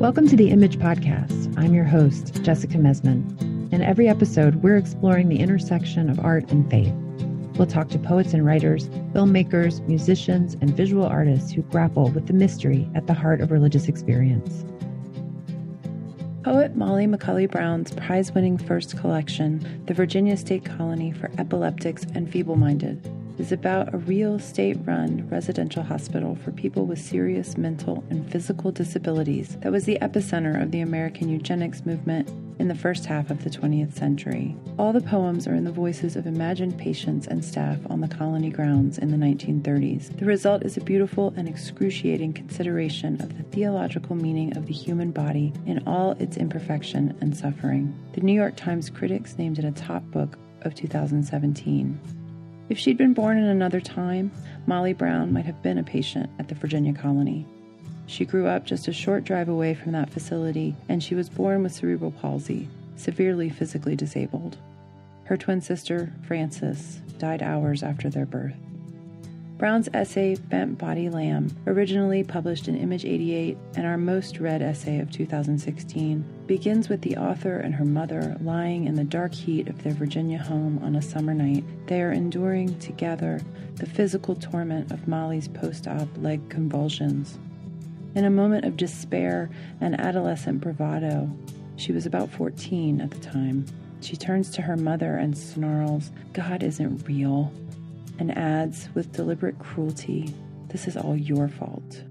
Welcome to the Image Podcast. I'm your host, Jessica Mesman. In every episode, we're exploring the intersection of art and faith. We'll talk to poets and writers, filmmakers, musicians, and visual artists who grapple with the mystery at the heart of religious experience. Poet Molly McCully Brown's prize winning first collection, The Virginia State Colony for Epileptics and Feeble Minded, is about a real state run residential hospital for people with serious mental and physical disabilities that was the epicenter of the American eugenics movement in the first half of the 20th century. All the poems are in the voices of imagined patients and staff on the colony grounds in the 1930s. The result is a beautiful and excruciating consideration of the theological meaning of the human body in all its imperfection and suffering. The New York Times critics named it a top book of 2017. If she'd been born in another time, Molly Brown might have been a patient at the Virginia colony. She grew up just a short drive away from that facility, and she was born with cerebral palsy, severely physically disabled. Her twin sister, Frances, died hours after their birth. Brown's essay, Bent Body Lamb, originally published in Image 88 and our most read essay of 2016, begins with the author and her mother lying in the dark heat of their Virginia home on a summer night. They are enduring together the physical torment of Molly's post op leg convulsions. In a moment of despair and adolescent bravado, she was about 14 at the time. She turns to her mother and snarls, God isn't real and adds with deliberate cruelty, This is all your fault.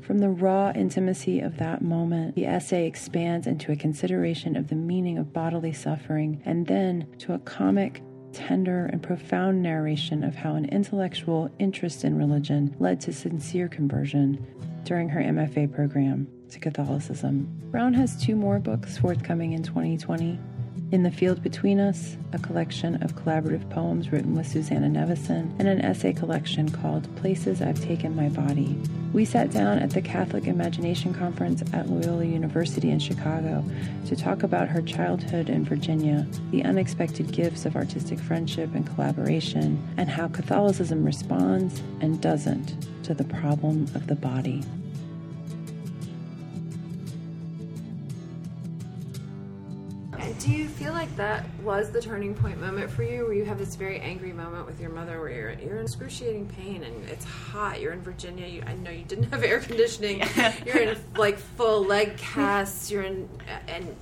From the raw intimacy of that moment, the essay expands into a consideration of the meaning of bodily suffering and then to a comic, tender, and profound narration of how an intellectual interest in religion led to sincere conversion during her MFA program to Catholicism. Brown has two more books forthcoming in 2020 in the Field Between Us, a collection of collaborative poems written with Susannah Nevison, and an essay collection called Places I've Taken My Body. We sat down at the Catholic Imagination Conference at Loyola University in Chicago to talk about her childhood in Virginia, the unexpected gifts of artistic friendship and collaboration, and how Catholicism responds and doesn't to the problem of the body. Do you feel like that was the turning point moment for you where you have this very angry moment with your mother where you're you're in excruciating pain and it's hot you're in virginia you, i know you didn't have air conditioning you're in like full leg casts you're in and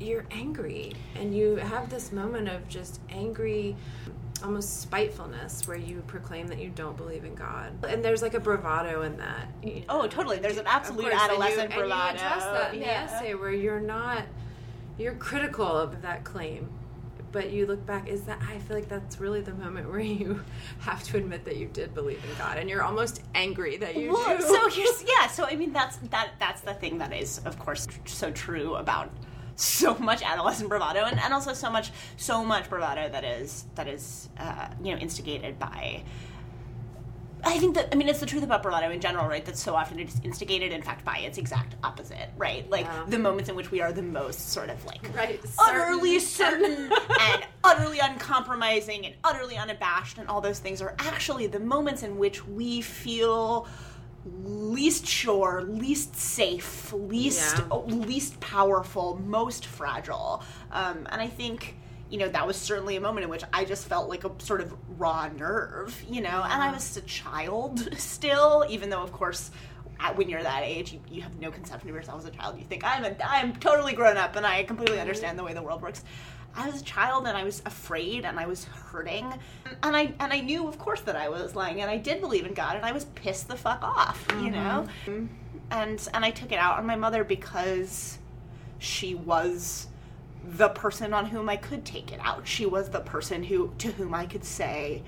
you're angry and you have this moment of just angry almost spitefulness where you proclaim that you don't believe in God. And there's like a bravado in that. You oh, know? Oh, totally. There's an absolute course, adolescent and you, bravado. And you address that in yeah. the essay where you're not you're critical of that claim but you look back is that i feel like that's really the moment where you have to admit that you did believe in god and you're almost angry that you well, do so here's yeah so i mean that's that that's the thing that is of course so true about so much adolescent bravado and, and also so much so much bravado that is that is uh, you know instigated by I think that I mean it's the truth about bravado in general, right? That so often it is instigated, in fact, by its exact opposite, right? Like yeah. the moments in which we are the most sort of like right. utterly certain and utterly uncompromising and utterly unabashed, and all those things are actually the moments in which we feel least sure, least safe, least yeah. least powerful, most fragile. Um, and I think you know, that was certainly a moment in which I just felt like a sort of raw nerve, you know, and I was a child still, even though, of course, when you're that age, you, you have no conception of yourself as a child. You think I'm a, I'm totally grown up and I completely understand the way the world works. I was a child and I was afraid and I was hurting and I and I knew of course that I was lying and I did believe in God and I was pissed the fuck off, mm-hmm. you know, and and I took it out on my mother because she was the person on whom I could take it out. She was the person who to whom I could say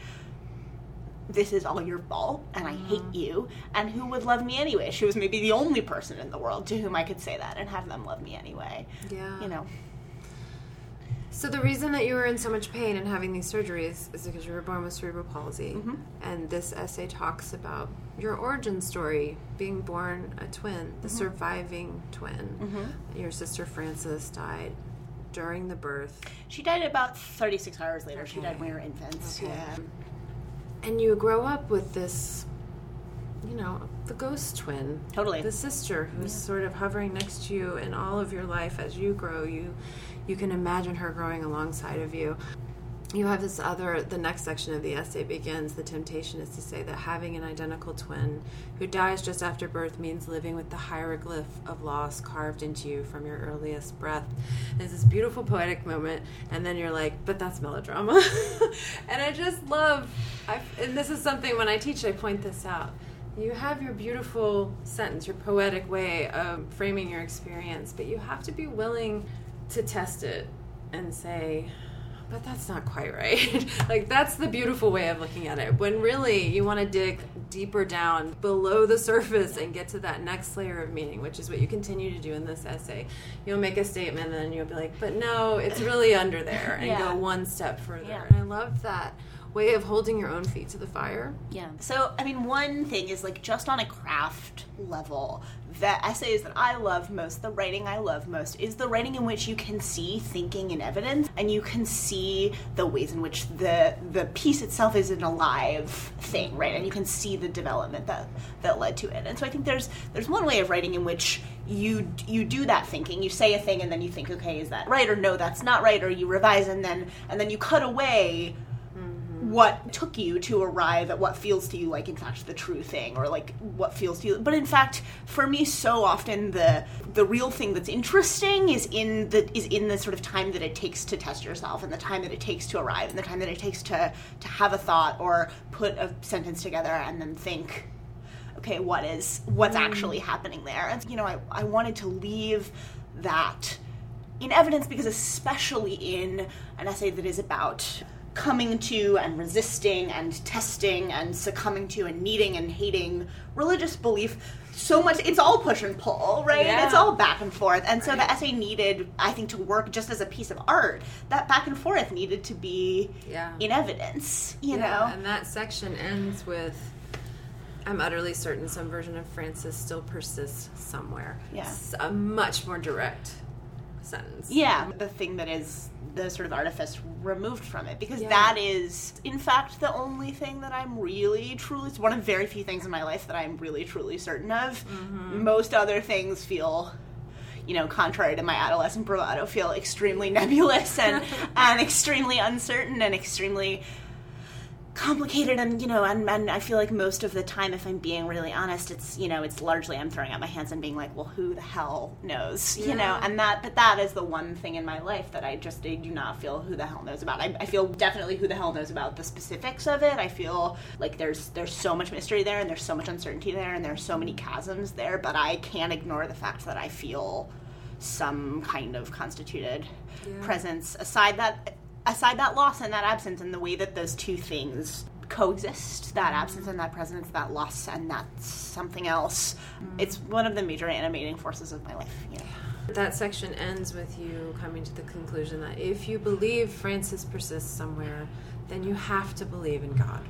this is all your fault and I hate mm-hmm. you and who would love me anyway. She was maybe the only person in the world to whom I could say that and have them love me anyway. Yeah. You know. So the reason that you were in so much pain and having these surgeries is because you were born with cerebral palsy. Mm-hmm. And this essay talks about your origin story, being born a twin, the mm-hmm. surviving twin. Mm-hmm. Your sister Frances died during the birth. She died about 36 hours later. Okay. She died when we were infants. Okay. Yeah. And you grow up with this you know, the ghost twin. Totally. The sister who's sort of hovering next to you in all of your life as you grow. You you can imagine her growing alongside of you. You have this other, the next section of the essay begins. The temptation is to say that having an identical twin who dies just after birth means living with the hieroglyph of loss carved into you from your earliest breath. There's this beautiful poetic moment, and then you're like, but that's melodrama. and I just love, I, and this is something when I teach, I point this out you have your beautiful sentence, your poetic way of framing your experience, but you have to be willing to test it and say, but that's not quite right. like, that's the beautiful way of looking at it. When really you want to dig deeper down below the surface and get to that next layer of meaning, which is what you continue to do in this essay. You'll make a statement and then you'll be like, but no, it's really under there, and Yeah. go one step further. Yeah. And I love that way of holding your own feet to the fire. Yeah. So, I mean, one thing is like just on a craft level, the essays that I love most, the writing I love most, is the writing in which you can see thinking and evidence, and you can see the ways in which the the piece itself is an alive thing, right? And you can see the development that that led to it. And so, I think there's there's one way of writing in which you you do that thinking, you say a thing, and then you think, okay, is that right or no, that's not right, or you revise, and then and then you cut away what took you to arrive at what feels to you like in fact the true thing or like what feels to you but in fact for me so often the the real thing that's interesting is in the is in the sort of time that it takes to test yourself and the time that it takes to arrive and the time that it takes to to have a thought or put a sentence together and then think okay what is what's mm. actually happening there? And you know I, I wanted to leave that in evidence because especially in an essay that is about coming to and resisting and testing and succumbing to and needing and hating religious belief so much it's all push and pull right Yeah. it's all back and forth and so the essay needed i think to work just as a piece of art that back and forth needed to be Yeah. in evidence you Yeah, know and that section ends with I'm utterly certain some version of Frances still persists somewhere. Yeah. A uh, much more direct sentence. Yeah, the thing that is the sort of artifice removed from it because Yeah. that is in fact the only thing that I'm really truly it's one of very few things in my life that I'm really truly certain of. Mm-hmm. Most other things feel you know, contrary to my adolescent bravado, feel extremely nebulous and and extremely uncertain and extremely complicated and you know and, and i feel like most of the time if i'm being really honest it's you know it's largely i'm throwing out my hands and being like well who the hell knows? You know and that but that is the one thing in my life that i just I do not feel who the hell knows about. I, I feel definitely who the hell knows about the specifics of it. I feel like there's there's so much mystery there and there's so much uncertainty there and there's so many chasms there but i can't ignore the fact that i feel some kind of constituted Yeah. presence aside that aside that loss and that absence and the way that those two things coexist that absence and that presence that loss and that something else mm. it's one of the major animating forces of my life know. That section ends with you coming to the conclusion that if you believe Frances persists somewhere, then you have to believe in God.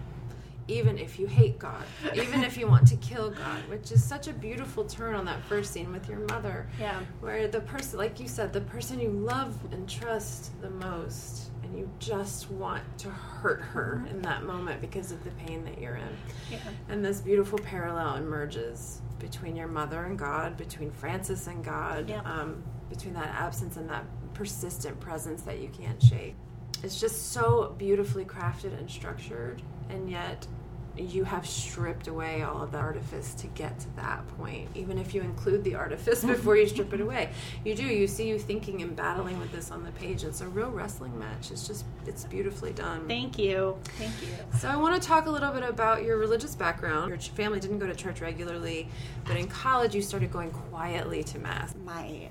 Even if you hate God, even if you want to kill God, which is such a beautiful turn on that first scene with your mother. Yeah. Where the person, like you said, the person you love and trust the most, and you just want to hurt her in that moment because of the pain that you're in. Yeah. And this beautiful parallel emerges between your mother and God, between Frances and God, Yeah. um, between that absence and that persistent presence that you can't shake. It's just so beautifully crafted and structured, and yet you have stripped away all of the artifice to get to that point. Even if you include the artifice before you strip it away, you do. You see you thinking and battling with this on the page. It's a real wrestling match. It's just, it's beautifully done. thank you thank you So I want to talk a little bit about your religious background. Your family didn't go to church regularly, but in college you started going quietly to mass. my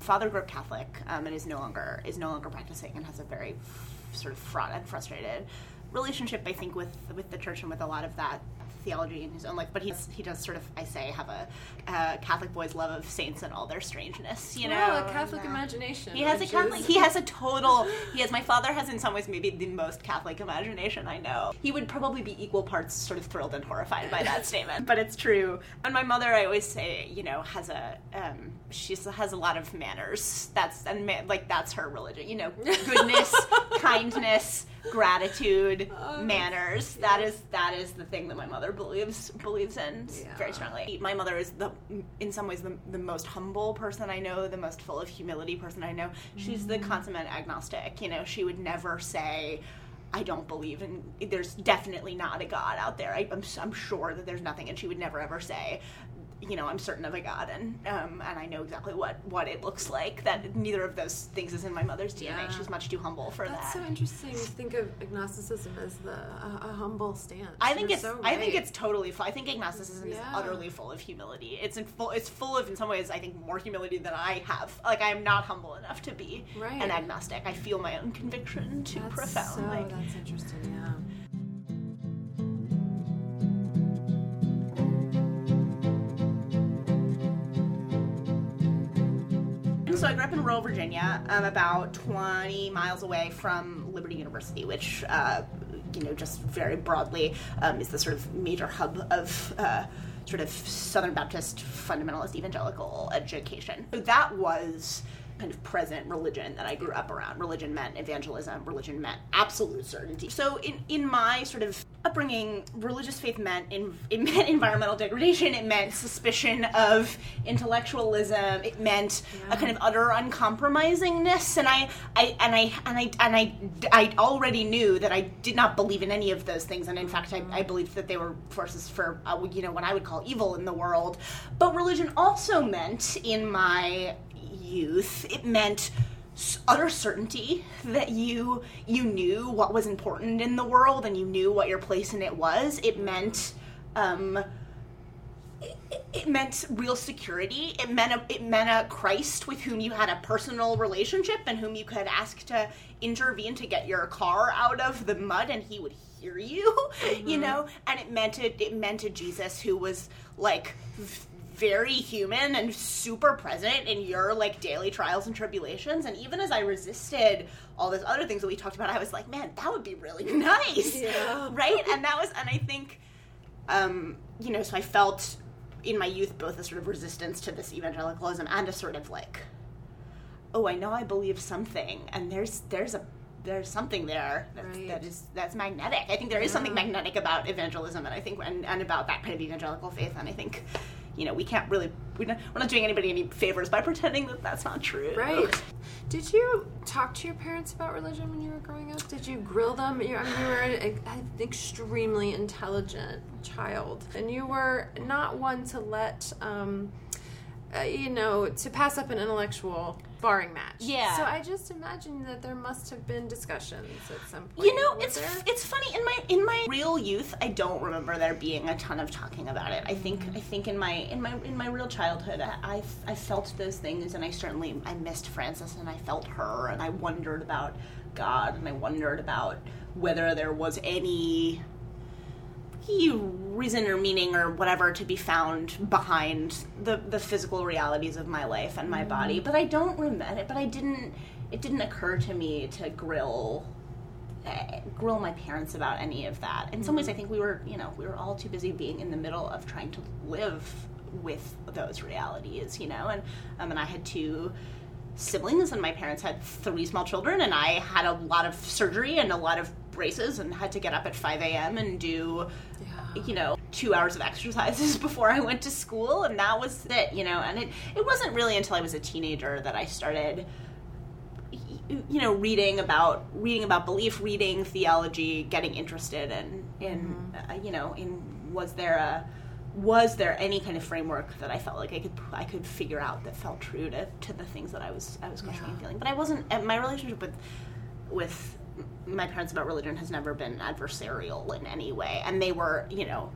father grew up Catholic um, and is no longer is no longer practicing and has a very f- sort of fraught and frustrated relationship, I think, with with the church and with a lot of that theology in his own life. But he's he does sort of I say have a, a Catholic boy's love of saints and all their strangeness. You know, Well, a Catholic uh, imagination. He has a Catholic. is- He has a total. He has. My father has, in some ways, maybe the most Catholic imagination I know. He would probably be equal parts sort of thrilled and horrified by that statement, but it's true. And my mother, I always say, you know, has a. Um, she has a lot of manners. That's and ma- like that's her religion. You know, goodness, kindness. Gratitude, Oh, manners. That is that is the thing that my mother believes believes in Yeah. very strongly. My mother is the in some ways the, the most humble person I know, the most full of humility person I know. She's the mm. consummate agnostic. You know, she would never say. I don't believe in. There's definitely not a God out there. I, I'm, I'm sure that there's nothing, and she would never ever say, you know, I'm certain of a God, and um, and I know exactly what what it looks like. That neither of those things is in my mother's DNA. Yeah. She's much too humble for That's that. That's so interesting to think of agnosticism as the a, a humble stance. I think You're it's so I think it's totally full. I think agnosticism is utterly full of humility. It's in full it's full of in some ways I think more humility than I have. Like I am not humble enough to be Right. an agnostic. I feel my own conviction too that's profound. So, like that's interesting. In rural Virginia, um, about 20 miles away from Liberty University, which, uh, you know, just very broadly um, is the sort of major hub of uh, sort of Southern Baptist fundamentalist evangelical education. So that was kind of present religion that I grew up around. Religion meant evangelism. Religion meant absolute certainty. So in in my sort of upbringing, religious faith meant in, it meant environmental degradation. It meant suspicion of intellectualism. It meant a kind of utter uncompromisingness. And I, I and I and I and I I already knew that I did not believe in any of those things. And in fact, I, I believed that they were forces for uh, you know what I would call evil in the world. But religion also meant in my youth, it meant utter certainty that you you knew what was important in the world and you knew what your place in it was. It meant um, it, it meant real security. It meant a, it meant a Christ with whom you had a personal relationship and whom you could ask to intervene to get your car out of the mud, and he would hear you. You know, and it meant it, it meant a Jesus who was like very human and super present in your like daily trials and tribulations. And even as I resisted all those other things that we talked about, I was like, man, that would be really nice, Yeah. right? And that was, and I think um, you know, so I felt in my youth both a sort of resistance to this evangelicalism and a sort of like, oh, I know I believe something, and there's there's a there's something there that, Right. that is that's magnetic. I think there is something magnetic about evangelism, and I think and, and about that kind of evangelical faith, and I think. You know, we can't really, we're not, we're not doing anybody any favors by pretending that that's not true. Right. Did you talk to your parents about religion when you were growing up? Did you grill them? You, I mean, you were an, an extremely intelligent child, and you were not one to let, um, uh, you know, to pass up an intellectual sparring match. Yeah. So I just imagine that there must have been discussions at some point. You know, it's there? it's funny in my in my real youth, I don't remember there being a ton of talking about it. I think I think in my in my in my real childhood, I I, I felt those things, and I certainly I missed Frances, and I felt her, and I wondered about God, and I wondered about whether there was any reason or meaning or whatever to be found behind the the physical realities of my life and my body but i don't remember it but i didn't it didn't occur to me to grill uh, grill my parents about any of that. In some ways i think we were you know we were all too busy being in the middle of trying to live with those realities you know and um, and i had two siblings and my parents had three small children and i had a lot of surgery and a lot of braces and had to get up at 5 a.m and do Yeah. you know two hours of exercises before i went to school and that was it you know and it, it wasn't really until i was a teenager that i started you know reading about reading about belief reading theology getting interested in in uh, you know in was there a was there any kind of framework that I felt like I could I could figure out that felt true to, to the things that I was I was questioning and feeling? But I wasn't my relationship with with my parents about religion has never been adversarial in any way and they were you know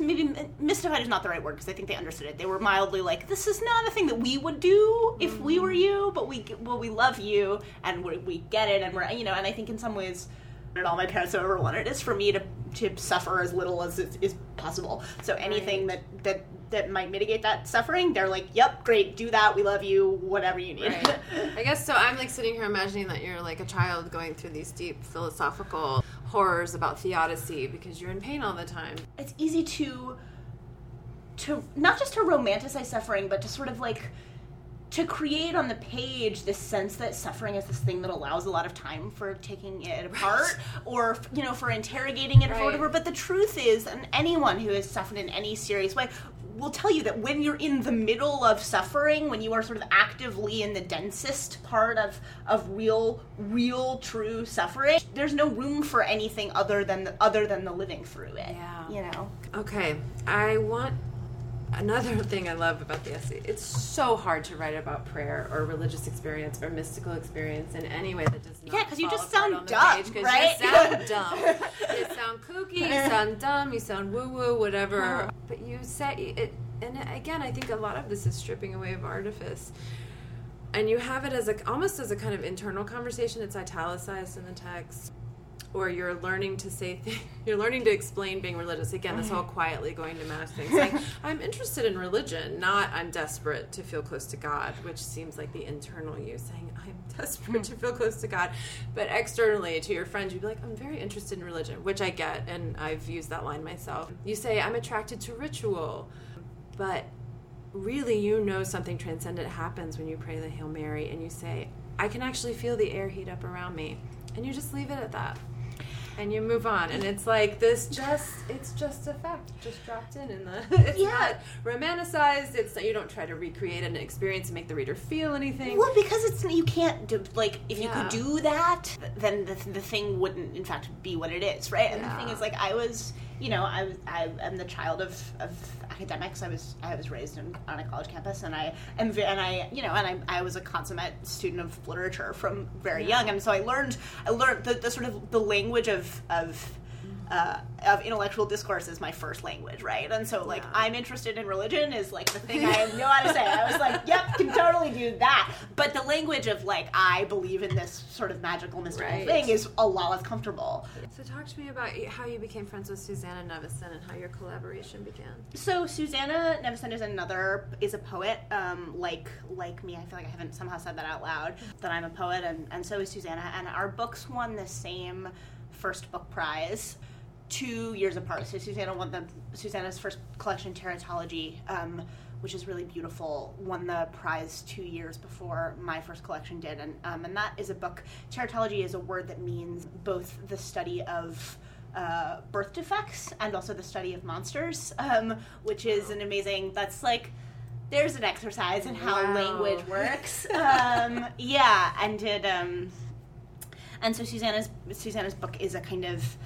maybe mystified is not the right word because I think they understood it. They were mildly like, "This is not a thing that we would do if we mm-hmm. were you, but we well we love you and we we get it and we're you know." And I think in some ways, and all my parents have ever wanted is for me to to suffer as little as is, is possible. So anything that that that might mitigate that suffering, they're like, "Yep, great, do that. We love you. Whatever you need." Right. I guess so. I'm like sitting here imagining that you're like a child going through these deep philosophical horrors about theodicy because you're in pain all the time. it's easy to to not just to romanticize suffering but to sort of like to create on the page this sense that suffering is this thing that allows a lot of time for taking it apart or you know for interrogating it or Right. whatever but the truth is and anyone who has suffered in any serious way will tell you that when you're in the middle of suffering when you are sort of actively in the densest part of of real real true suffering there's no room for anything other than the, other than the living through it Yeah. you know Okay, I want another thing I love about the essay. It's so hard to write about prayer or religious experience or mystical experience in any way that does not. Yeah, 'cause you just sound dumb, page, right? You sound dumb. you sound kooky. You sound dumb. You sound woo woo. Whatever. Uh-huh. But you say it, and again, I think a lot of this is stripping away of artifice. And you have it as a almost as a kind of internal conversation. It's italicized in the text or you're learning to say things, you're learning to explain being religious. Again this whole quietly going to mass thing saying i'm interested in religion not i'm desperate to feel close to god which seems like the internal you saying i'm desperate to feel close to god. But externally to your friends you'd be like i'm very interested in religion which i get and i've used that line myself. You say i'm attracted to ritual but really you know something transcendent happens when you pray the hail mary and you say i can actually feel the air heat up around me and you just leave it at that. And you move on. And it's like this just it's just a fact just dropped in in the it's Yeah. not romanticized. It's not you don't try to recreate an experience and make the reader feel anything. Well, because it's you can't do like if you could do that, then the, the thing wouldn't in fact be what it is, right? And the thing is, like I was, you know, I was I am the child of, of academics. I was I was raised in, on a college campus, and I am and I you know and I, I was a consummate student of literature from very young, and so I learned I learned the, the sort of the language of of. Uh, of intellectual discourse is my first language, right? And so, like, Yeah. I'm interested in religion is like the thing I know how to say. I was like, yep, can totally do that. But the language of like, I believe in this sort of magical, mystical Right. thing is a lot less comfortable. so talk to me about how you became friends with susannah nevison and how your collaboration began So Susannah Nevison is another is a poet, um, like like me. I feel like I haven't somehow said that out loud. That I'm a poet, and, and so is Susannah. And our books won the same first book prize two years apart. So Susannah won the Susannah's first collection, Teratology, um, which is really beautiful. Won the prize two years before my first collection did, and um, and that is a book. Teratology is a word that means both the study of uh, birth defects and also the study of monsters, um, which is an amazing. That's like there's an exercise in how Wow. language works. um, yeah, and it um, and so Susannah's Susannah's book is a kind of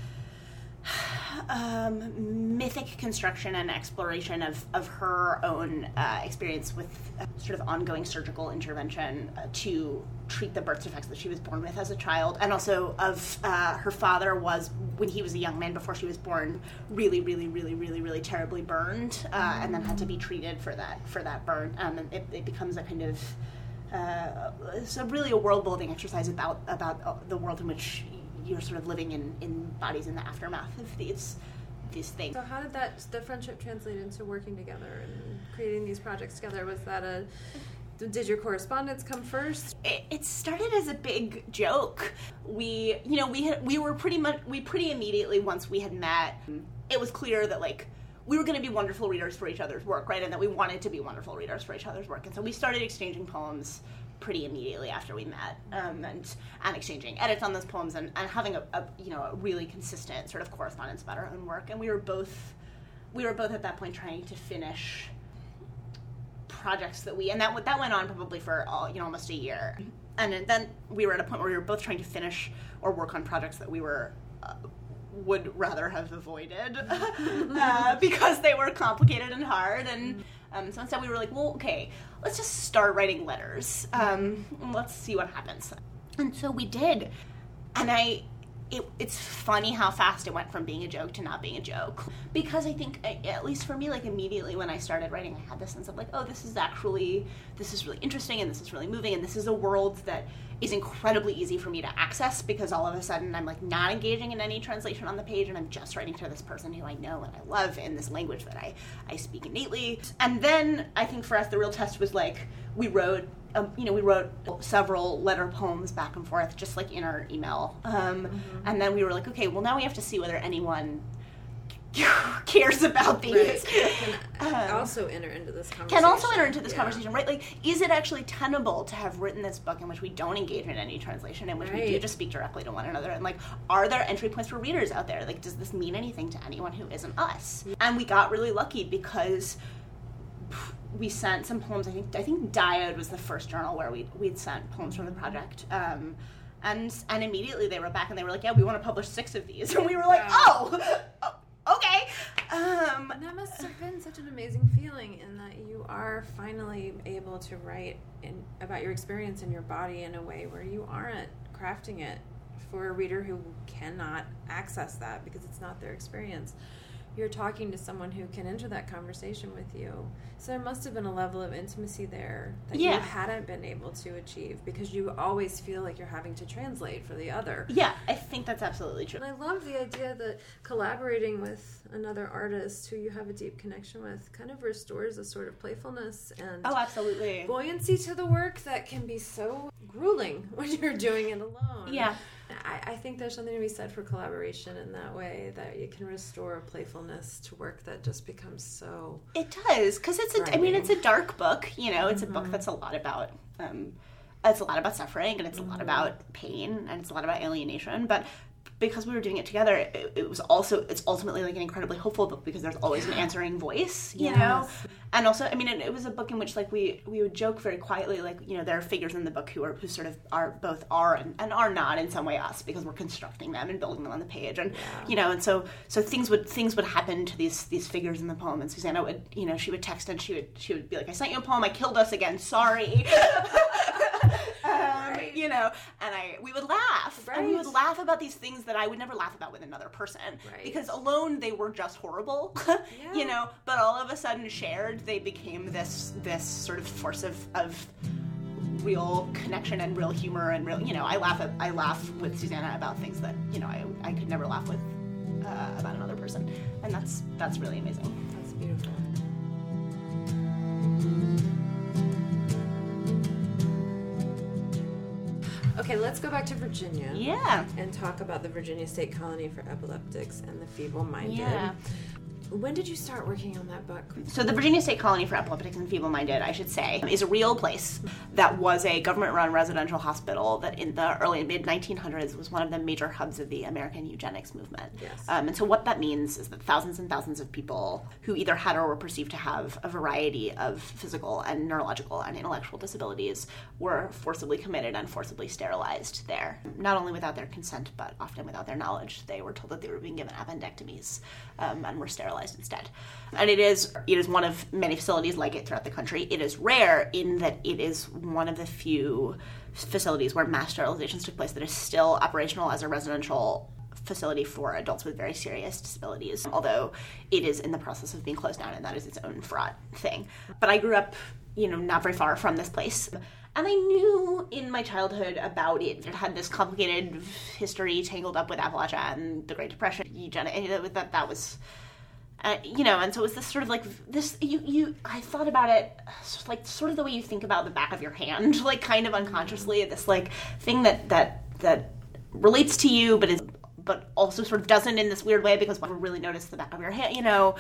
um, mythic construction and exploration of, of her own uh, experience with uh, sort of ongoing surgical intervention uh, to treat the birth defects that she was born with as a child, and also of uh, her father was when he was a young man before she was born, really, really, really, really, really terribly burned, uh, and then had to be treated for that for that burn. Um, and it, it becomes a kind of uh, a really a world building exercise about about uh, the world in which you're sort of living in, in bodies in the aftermath of these these things. So how did that the friendship translate into working together and creating these projects together? Was that a did your correspondence come first? It, it started as a big joke. We, you know, we had we were pretty much we pretty immediately once we had met, it was clear that like we were going to be wonderful readers for each other's work, right? And that we wanted to be wonderful readers for each other's work. And so we started exchanging poems pretty immediately after we met, um, and and exchanging edits on those poems and, and having a, a you know a really consistent sort of correspondence about our own work. And we were both we were both at that point trying to finish projects that we and that that went on probably for all you know almost a year and then we were at a point where we were both trying to finish or work on projects that we were uh, would rather have avoided uh, because they were complicated and hard and um, so instead we were like well okay let's just start writing letters. Um, let's see what happens. And so we did. And i it, it's funny how fast it went from being a joke to not being a joke. Because i think at least for me like immediately when i started writing i had this sense of like oh this is actually this is really interesting and this is really moving and this is a world that is incredibly easy for me to access because all of a sudden i'm like not engaging in any translation on the page and i'm just writing to this person who i know and i love in this language that i i speak innately. And then i think for us the real test was like we wrote um, you know, we wrote several letter poems back and forth, just like in our email. Um, And then we were like, okay, well, now we have to see whether anyone cares about these. Right. Can also enter into this conversation. Can also enter into this Yeah. conversation, right? Like, is it actually tenable to have written this book in which we don't engage in any translation, in which we do just speak directly to one another? And, like, are there entry points for readers out there? Like, does this mean anything to anyone who isn't us? And we got really lucky because we sent some poems. I think I think Diode was the first journal where we we'd sent poems from the project. Um, and and immediately they wrote back and they were like, "Yeah, we want to publish six of these." And we were like, Wow. "Oh, oh, okay." Um, And that must have been such an amazing feeling in that you are finally able to write in, about your experience in your body in a way where you aren't crafting it for a reader who cannot access that because it's not their experience. You're talking to someone who can enter that conversation with you. So there must have been a level of intimacy there that you hadn't been able to achieve because you always feel like you're having to translate for the other. yeah, I think that's absolutely true. And I love the idea that collaborating with another artist who you have a deep connection with kind of restores a sort of playfulness and Oh, absolutely. buoyancy to the work that can be so grueling when you're doing it alone. Yeah. I, I think there's something to be said for collaboration in that way, that you can restore a playfulness to work that just becomes so. It does because it's a. I mean, it's a dark book. You know, it's a book that's a lot about. Um, it's a lot about suffering and it's a lot about pain and it's a lot about alienation. But because we were doing it together, it, it was also it's ultimately like an incredibly hopeful book because there's always an answering voice. You know, and also I mean, it, it was a book in which like we we would joke very quietly like you know there are figures in the book who are who sort of are both are and, and are not in some way us because we're constructing them and building them on the page and you know and so so things would things would happen to these these figures in the poem. And Susannah would you know she would text and she would she would be like I sent you a poem. I killed us again. Sorry um, you know and I we would laugh. And we would laugh about these things that I would never laugh about with another person. Right. because alone they were just horrible. You know but all of a sudden shared they became this this sort of force of of real connection and real humor and real you know I laugh at, I laugh with Susannah about things that you know I, I could never laugh with uh, about another person. And that's that's really amazing. That's beautiful. Okay, let's go back to Virginia. yeah and talk about the Virginia State Colony for Epileptics and the Feeble-Minded. Yeah. When did you start working on that book? So the Virginia State Colony for Epileptics and Feeble-Minded, I should say, is a real place that was a government-run residential hospital that in the early and mid 1900s was one of the major hubs of the American eugenics movement. Yes. Um, and so what that means is that thousands and thousands of people who either had or were perceived to have a variety of physical and neurological and intellectual disabilities were forcibly committed and forcibly sterilized there. Not only without their consent, but often without their knowledge. They were told that they were being given appendectomies um, and were sterilized instead. And it is it is one of many facilities like it throughout the country. It is rare in that it is one of the few facilities where mass sterilizations took place that is still operational as a residential facility for adults with very serious disabilities, although it is in the process of being closed down and that is its own fraught thing. But I grew up, you know, not very far from this place. And I knew in my childhood about it. It had this complicated history tangled up with Appalachia and the Great Depression, eugenics, that, that was uh, you know, and so it was this sort of like this. You, you. I thought about it, uh, like sort of the way you think about the back of your hand, like kind of unconsciously. This like thing that that that relates to you, but is but also sort of doesn't in this weird way because one really notice the back of your hand. You know,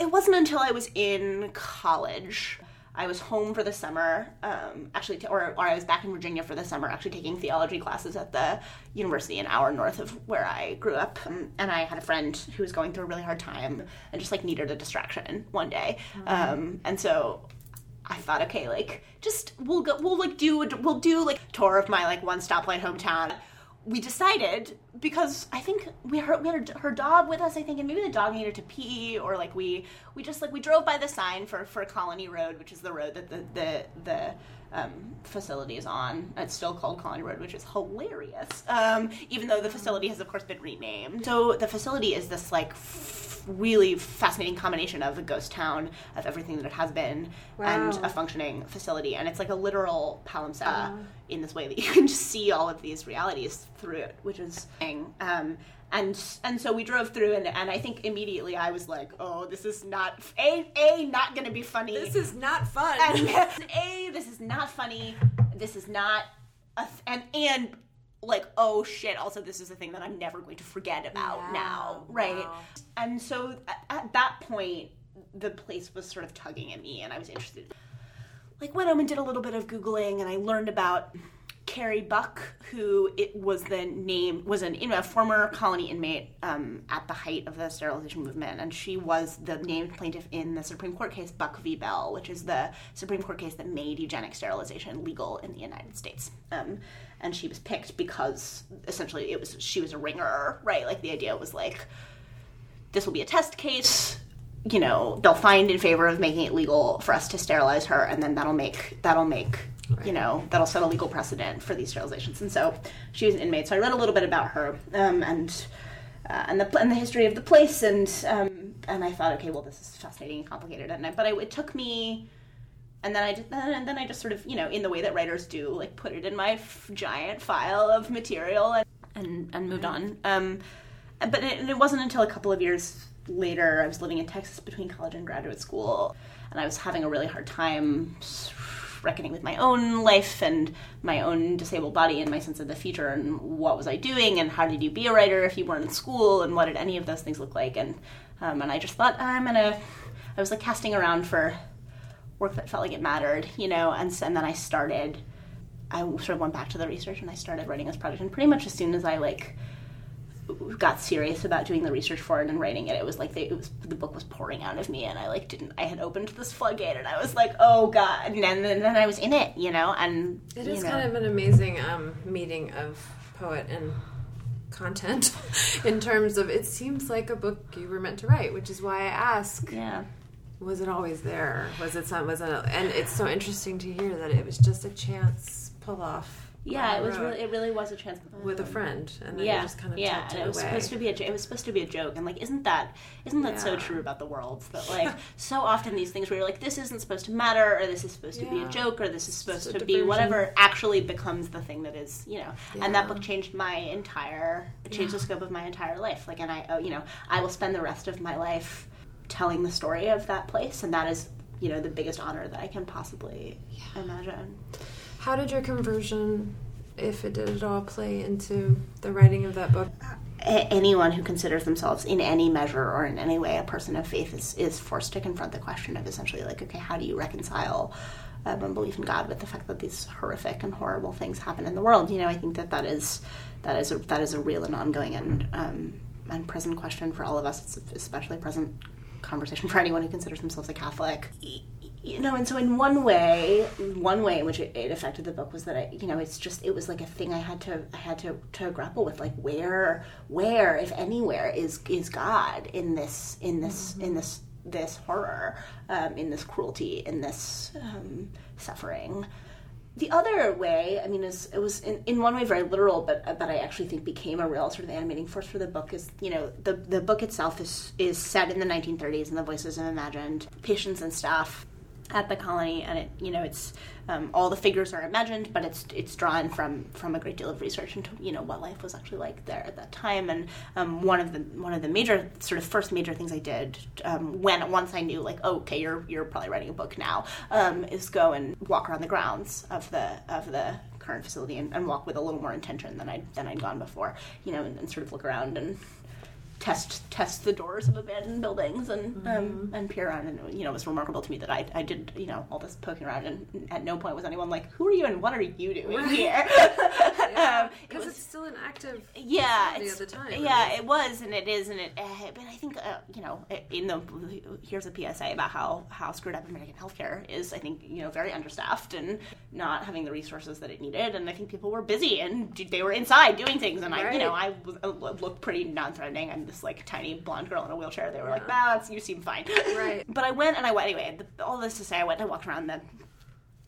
it wasn't until I was in college. I was home for the summer, um, actually, t- or, or I was back in Virginia for the summer, actually taking theology classes at the university an hour north of where I grew up. Um, and I had a friend who was going through a really hard time and just like needed a distraction one day. Um, and so I thought, okay, like just we'll go, we'll like do we'll do like a tour of my like one stoplight hometown. We decided because I think we heard we had her, her dog with us. I think, and maybe the dog needed to pee, or like we we just like we drove by the sign for for Colony Road, which is the road that the the the um, facility is on. It's still called Colony Road, which is hilarious. Um, even though the facility has of course been renamed. So the facility is this like. F- really fascinating combination of a ghost town of everything that it has been and a functioning facility and it's like a literal palimpsest in this way that you can just see all of these realities through it which is um and and so we drove through and, and I think immediately I was like oh this is not a a not gonna be funny. This is not fun. and a this is not funny. This is not a th- and and like oh shit also this is a thing that i'm never going to forget about Yeah, now right? Wow. and so at, at that point the place was sort of tugging at me and i was interested. Like went home and did a little bit of googling and i learned about carrie buck who it was the name was an a former colony inmate um, at the height of the sterilization movement. And she was the named plaintiff in the supreme court case buck v. Bell which is the supreme court case that made eugenic sterilization legal in the united states. Um, and she was picked because essentially it was she was a ringer right? Like the idea was like this will be a test case. You know they'll find in favor of making it legal for us to sterilize her and then that'll make that'll make you know that'll set a legal precedent for these sterilizations. And so she was an inmate so i read a little bit about her um, and uh, and the and the history of the place and um, and i thought okay well this is fascinating and complicated and I, but I, it took me and then I just and then I just sort of you know in the way that writers do like put it in my f- giant file of material and and, and moved on. Um, but it, it wasn't until a couple of years later I was living in Texas between college and graduate school, and I was having a really hard time reckoning with my own life and my own disabled body and my sense of the future and what was I doing and how did you be a writer if you weren't in school and what did any of those things look like and um, and I just thought I'm gonna I was like casting around for work that felt like it mattered, you know, and, and then I started, I sort of went back to the research and I started writing this project. And pretty much as soon as I like got serious about doing the research for it and writing it, it was like the, it was the book was pouring out of me, and I like didn't. I had opened this floodgate, and I was like, oh god, and then, and then I was in it, you know, and It you know. kind of an amazing um, meeting of poet and content in terms of it seems like a book you were meant to write, which is why I ask, yeah. was it always there? Was it some? Was it? And it's so interesting to hear that it was just a chance pull off. Yeah, it was road really, it really was a chance with a um, friend, and then yeah, just kind of yeah, and it it was away. supposed to be a it was supposed to be a joke, and like, isn't that isn't that so true about the world that like so often these things where you're like, this isn't supposed to matter, or this is supposed to be a joke, or this is supposed to be whatever, actually becomes the thing that is, you know. And that book changed my entire, it changed the scope of my entire life. Like, and I, oh, you know, I will spend the rest of my life telling the story of that place, and that is, you know, the biggest honor that I can possibly imagine. How did your conversion, if it did at all, play into the writing of that book? anyone who considers themselves in any measure or in any way a person of faith is, is forced to confront the question of essentially like okay how do you reconcile um, a belief in god with the fact that these horrific and horrible things happen in the world you know i think that that is that is a, that is a real and ongoing and um, and present question for all of us it's especially present conversation for anyone who considers themselves a catholic you know and so in one way one way in which it, it affected the book was that i you know it's just it was like a thing i had to i had to to grapple with like where where if anywhere is is god in this in this in this this horror um, in this cruelty in this um, suffering the other way, I mean, is it was in, in one way very literal, but but I actually think became a real sort of animating force for the book. Is you know the the book itself is is set in the 1930s, and the voices of imagined patients and staff at the colony, and it you know it's um, all the figures are imagined, but it's it's drawn from from a great deal of research into you know what life was actually like there at that time. And um, one of the one of the major sort of first major things I did um, when once I knew like oh, okay you're you're probably writing a book now um, is go and walk around the grounds of the of the current facility and, and walk with a little more intention than I than I'd gone before. You know, and, and sort of look around and test test the doors of abandoned buildings and um, and peer around. And you know it was remarkable to me that I, I did you know all this poking around. And at no point was anyone like who are you and what are you doing here? Um, it Because was it's still an active yeah it's, at the time. yeah it was and it is and it uh, but I think uh, you know in the here's a PSA about how how screwed up American healthcare is. I think you know very understaffed and not having the resources that it needed. And I think people were busy and they were inside doing things. And I you know I was, uh, looked pretty non-threatening. I'm this like tiny blonde girl in a wheelchair. They were like nah that's, you seem fine. Right. but I went and I went anyway the, all this to say I went and I walked around the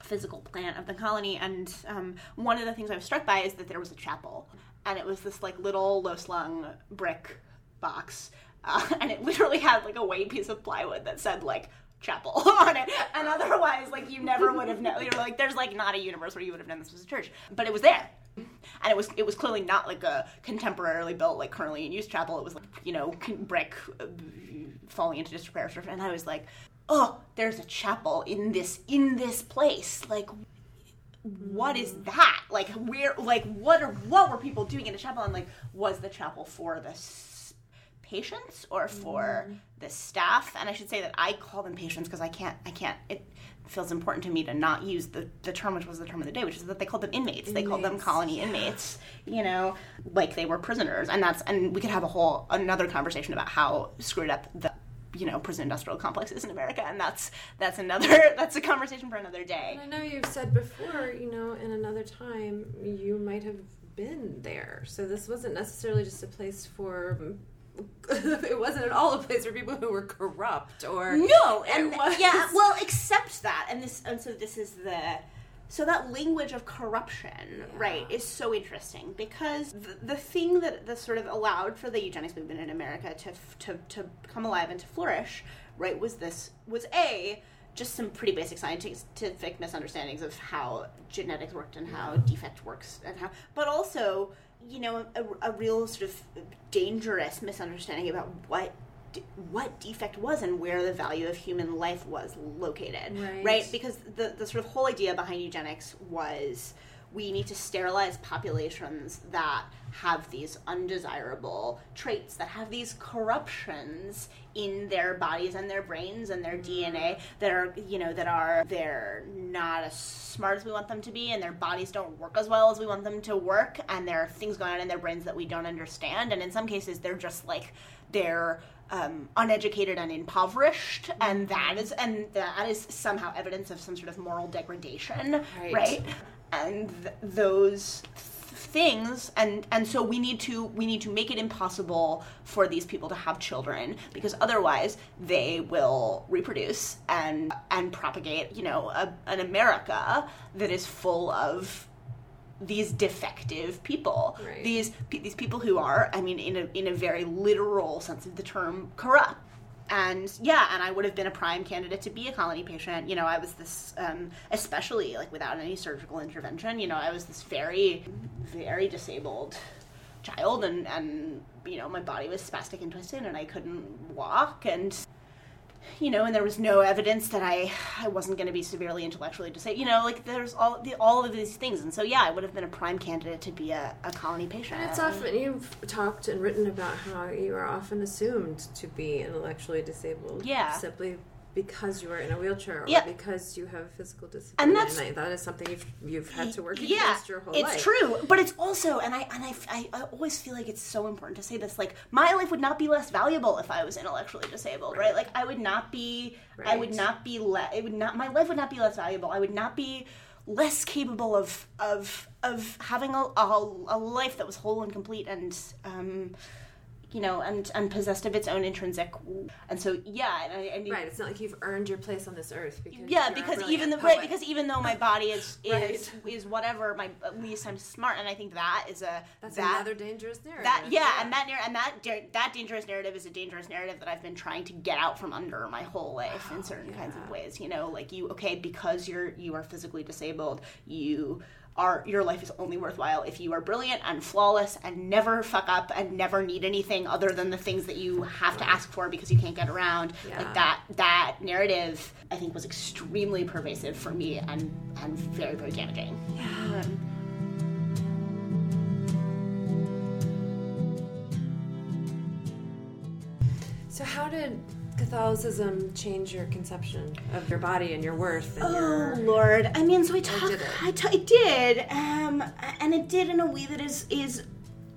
physical plant of the colony and um, one of the things I was struck by is that there was a chapel and it was this like little low slung brick box uh, and it literally had like a white piece of plywood that said like chapel on it. And otherwise like you never would have known you're like there's like not a universe where you would have known this was a church. But it was there and it was it was clearly not like a contemporarily built like currently in use chapel. It was like you know brick uh, falling into disrepair and i was like oh there's a chapel in this in this place. Like what is that? Like where like what are what were people doing in a chapel? And like was the chapel for the patients or for the staff? And I should say that I call them patients because I can't I can't it feels important to me to not use the, the term which was the term of the day, which is that they called them inmates. They called them colony inmates, you know, like they were prisoners. And that's and we could have a whole another conversation about how screwed up the you know prison industrial complex is in America, and that's that's another that's a conversation for another day. And I know you've said before, you know, in another time, you might have been there. So this wasn't necessarily just a place for. it wasn't at all a place for people who were corrupt or No, and was- yeah, well, except that, and this, and so this is the, so that language of corruption, right, is so interesting because the, the thing that that sort of allowed for the eugenics movement in America to to to come alive and to flourish, right, was this was a just some pretty basic scientific misunderstandings of how genetics worked and how defect works and how, but also you know a, a real sort of dangerous misunderstanding about what what defect was and where the value of human life was located Right. because the, the sort of whole idea behind eugenics was we need to sterilize populations that have these undesirable traits that have these corruptions in their bodies and their brains and their DNA that are you know that are they're not as smart as we want them to be and their bodies don't work as well as we want them to work and there are things going on in their brains that we don't understand and in some cases they're just like they're um, uneducated and impoverished and that is and that is somehow evidence of some sort of moral degradation Right. right and th- those things and and so we need to we need to make it impossible for these people to have children because otherwise they will reproduce and and propagate you know a, an america that is full of these defective people Right. these these people who are i mean in a in a very literal sense of the term corrupt and yeah and i would have been a prime candidate to be a colony patient. You know i was this um, especially like without any surgical intervention you know i was this very very disabled child and and you know my body was spastic and twisted and i couldn't walk. And you know, and there was no evidence that I I wasn't going to be severely intellectually disabled. You know, like there's all the, all of these things, and so yeah, I would have been a prime candidate to be a, a colony patient. And it's often you've talked and written about how you are often assumed to be intellectually disabled. Yeah. Simply because you are in a wheelchair or Yeah. because you have a physical disability. And that's- I- that is something you've you've had to work yeah, against your whole it's life. It's true, but it's also, and I and I, I, I always feel like it's so important to say this. Like, my life would not be less valuable if I was intellectually disabled, right? Like, I would not be, I would not be, le- it would not, my life would not be less valuable. I would not be less capable of of of having a, a, a life that was whole and complete and um you know and and possessed of its own intrinsic and so yeah and I, I Right. It's not like you've earned your place on this earth because yeah, because even the poet. right because even though my body is is Right. is whatever, my at least I'm smart, and I think that is a that's that another dangerous narrative. that yeah, and that and that that dangerous narrative is a dangerous narrative that I've been trying to get out from under my whole life in oh, certain kinds of ways. You know, like you okay because you're you are physically disabled, you. Are, your life is only worthwhile if you are brilliant and flawless and never fuck up and never need anything other than the things that you have to ask for because you can't get around. Yeah. Like that that narrative I think was extremely pervasive for me and and very very damaging. Yeah. So how did Catholicism change your conception of your body and your worth and Oh your Lord! I mean, so I talk. did it? I it did, um, and it did in a way that is is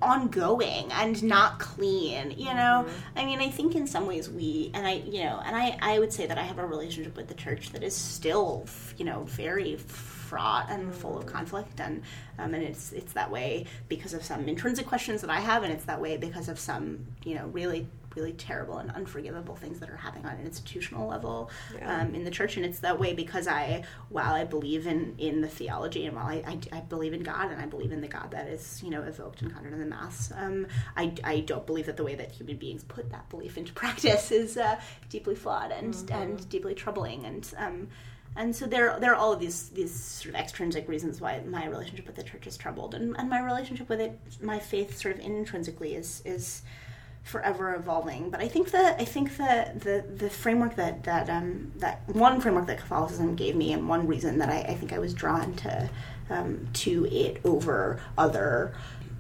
ongoing and not clean. You know, Mm-hmm. I mean, I think in some ways we, and I, you know, and I, I would say that I have a relationship with the church that is still, you know, very fraught and full of Mm. conflict, and um, and it's it's that way because of some intrinsic questions that I have, and it's that way because of some, you know, really really terrible and unforgivable things that are happening on an institutional level Yeah. um, in the church. And it's that way because i while i believe in in the theology and while I, I, I believe in god and i believe in the god that is you know evoked and conjured in the mass um, I, I don't believe that the way that human beings put that belief into practice is uh, deeply flawed and and deeply troubling. And um, and so there, there are all of these these sort of extrinsic reasons why my relationship with the church is troubled, and, and my relationship with it, my faith, sort of intrinsically, is is forever evolving. But I think that I think that the the framework that that um, that one framework that Catholicism gave me, and one reason that I, I think I was drawn to um, to it over other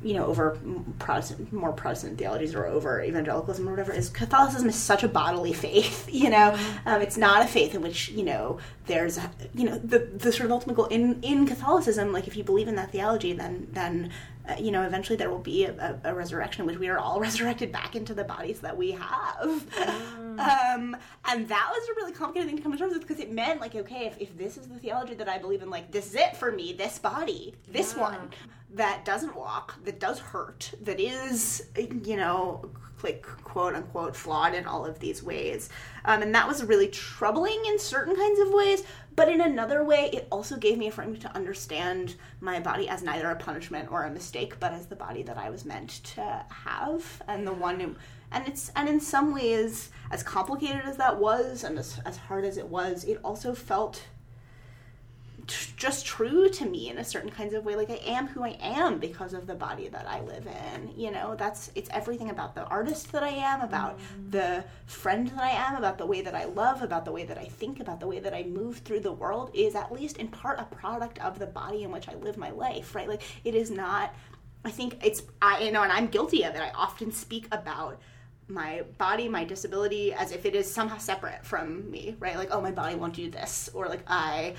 you know, over Protestant, more Protestant theologies or over evangelicalism or whatever, is Catholicism is such a bodily faith. You know, mm-hmm. um, it's not a faith in which you know there's you know the the sort of ultimate goal in in Catholicism. Like if you believe in that theology, then then uh, you know, eventually there will be a, a, a, resurrection in which we are all resurrected back into the bodies that we have. Mm. Um, and that was a really complicated thing to come to terms with because it meant, like, okay, if, if this is the theology that I believe in, like, this is it for me, this body, this yeah. one that doesn't walk, that does hurt, that is, you know, like quote unquote flawed in all of these ways. Um, and that was really troubling in certain kinds of ways, but in another way, it also gave me a framework to understand my body as neither a punishment or a mistake, but as the body that I was meant to have, and the one. Who, and it's and in some ways, as complicated as that was, and as as hard as it was, it also felt t- just true to me in a certain kinds of way like i am who i am because of the body that i live in you know that's it's everything about the artist that i am about mm. the friend that i am about the way that i love about the way that i think about the way that i move through the world is at least in part a product of the body in which i live my life right like it is not i think it's i you know and i'm guilty of it i often speak about my body, my disability, as if it is somehow separate from me, right? Like, oh, my body won't do this, or like I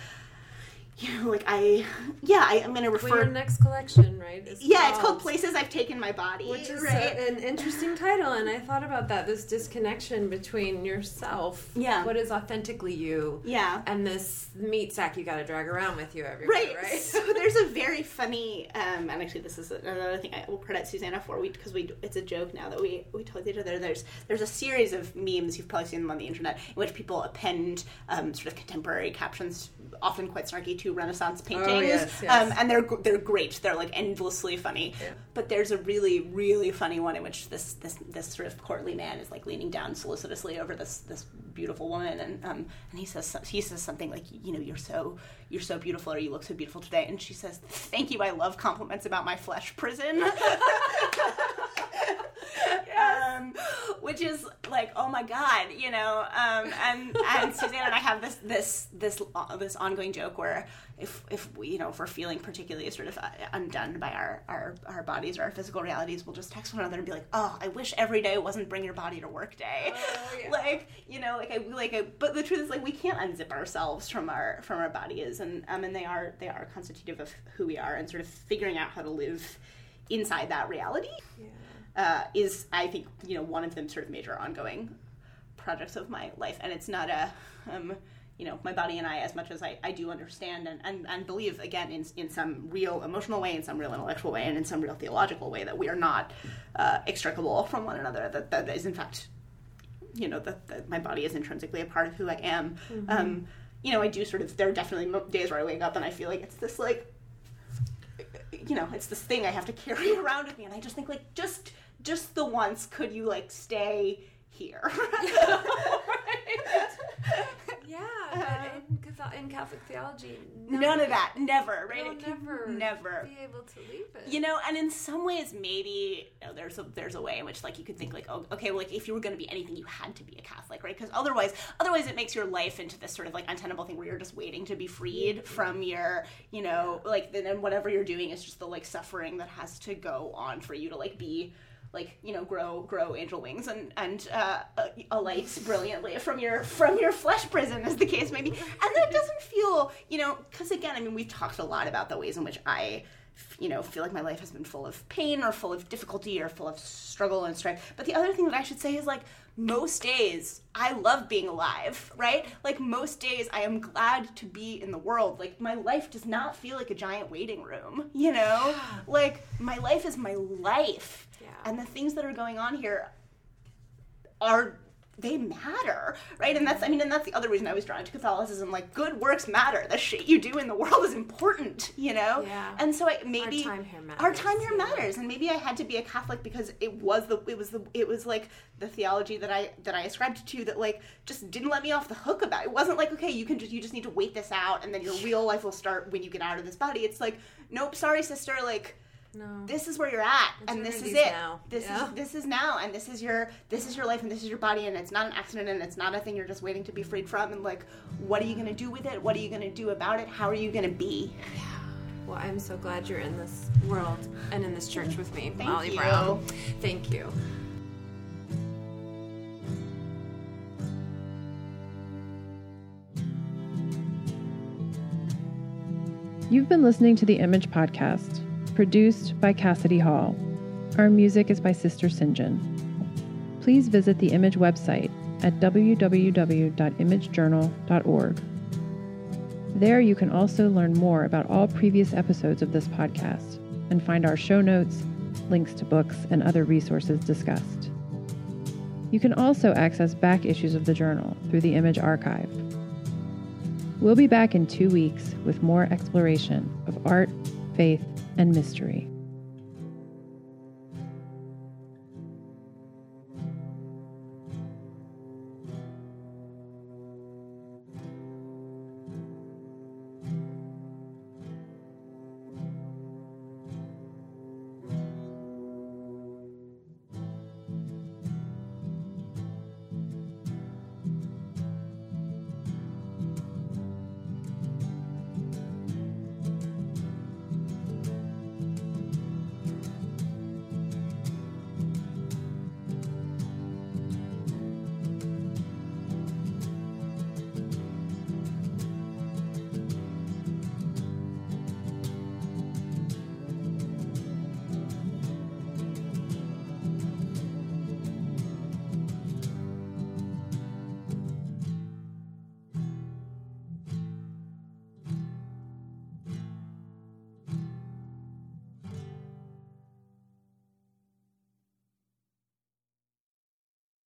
you know, like I, yeah, I, am going to refer. Well, your next collection, right? yeah, called, it's called "Places I've Taken My Body," which is right? a, an interesting title. And I thought about that this disconnection between yourself, yeah, what is authentically you, yeah, and this meat sack you got to drag around with you everywhere, right? right? So there's a very funny, um, and actually this is another thing I will credit Susannah for, we because we it's a joke now that we we told each other. There's there's a series of memes you've probably seen them on the internet in which people append um, sort of contemporary captions often quite snarky to Renaissance oh, paintings, oh, yes, yes. Um, and they're they're great. They're like endlessly funny. Yeah. But there's a really really funny one in which this this this sort of courtly man is like leaning down solicitously over this this beautiful woman, and um and he says he says something like you know you're so you're so beautiful or you look so beautiful today, and she says thank you I love compliments about my flesh prison. um, which is like, oh my god, you know. Um, and and Susannah and I have this this this uh, this ongoing joke where if if we you know if we're feeling particularly sort of uh, undone by our our our bodies or our physical realities, we'll just text one another and be like, oh, I wish every day it wasn't bring your body to work day. Oh, yeah. Like you know, like I like I, but the truth is like we can't unzip ourselves from our from our bodies, and um and they are they are constitutive of who we are, and sort of figuring out how to live inside that reality. Yeah uh, is I think you know one of them sort of major ongoing projects of my life, and it's not a um, you know my body and I as much as I, I do understand and, and, and believe again in, in some real emotional way, in some real intellectual way, and in some real theological way that we are not uh, extricable from one another. That that is in fact you know that, that my body is intrinsically a part of who I am. Mm-hmm. Um, you know, I do sort of. There are definitely days where I wake up and I feel like it's this like, you know, it's this thing I have to carry around with me, and I just think like just just the once could you like stay here yeah uh, in, in, Catholic theology none, none of that. Never right? You'll never never. be able to leave it. You know and in some ways maybe you know, there's a there's a way in which like you could think like oh okay well, like if you were going to be anything you had to be a Catholic right? Because otherwise otherwise it makes your life into this sort of like untenable thing where you're just waiting to be freed from your you know like then whatever you're doing is just the like suffering that has to go on for you to like be like you know grow grow angel wings and and uh, alight brilliantly from your from your flesh prison as the case may be and that doesn't feel you know because again i mean we've talked a lot about the ways in which i you know feel like my life has been full of pain or full of difficulty or full of struggle and strife but the other thing that i should say is like most days I love being alive, right? Like most days I am glad to be in the world. Like my life does not feel like a giant waiting room, you know? Like my life is my life. Yeah. And the things that are going on here are they matter, right? And that's, I mean, and that's the other reason I was drawn to Catholicism. Like, good works matter. The shit you do in the world is important, you know. Yeah. And so I maybe our time here matters. Our time here matters, and maybe I had to be a Catholic because it was the, it was the, it was like the theology that I that I ascribed to that like just didn't let me off the hook about. It, it wasn't like okay, you can just you just need to wait this out, and then your real life will start when you get out of this body. It's like nope, sorry, sister, like No. This is where you're at, It's and this is it. now. This Yeah. is this is now, and this is your this is your life, and this is your body, and it's not an accident, and it's not a thing you're just waiting to be freed from. And like, what are you gonna do with it? What are you gonna do about it? How are you gonna be? Well, I'm so glad you're in this world and in this church with me, Thank Molly you. Brown. Thank you. You've been listening to the Image Podcast, produced by Cassidy Hall. Our music is by Sister Sinjin. Please visit the Image website at www.imagejournal.org. There you can also learn more about all previous episodes of this podcast and find our show notes, links to books, and other resources discussed. You can also access back issues of the journal through the Image Archive. We'll be back in two weeks with more exploration of art, faith, and mystery.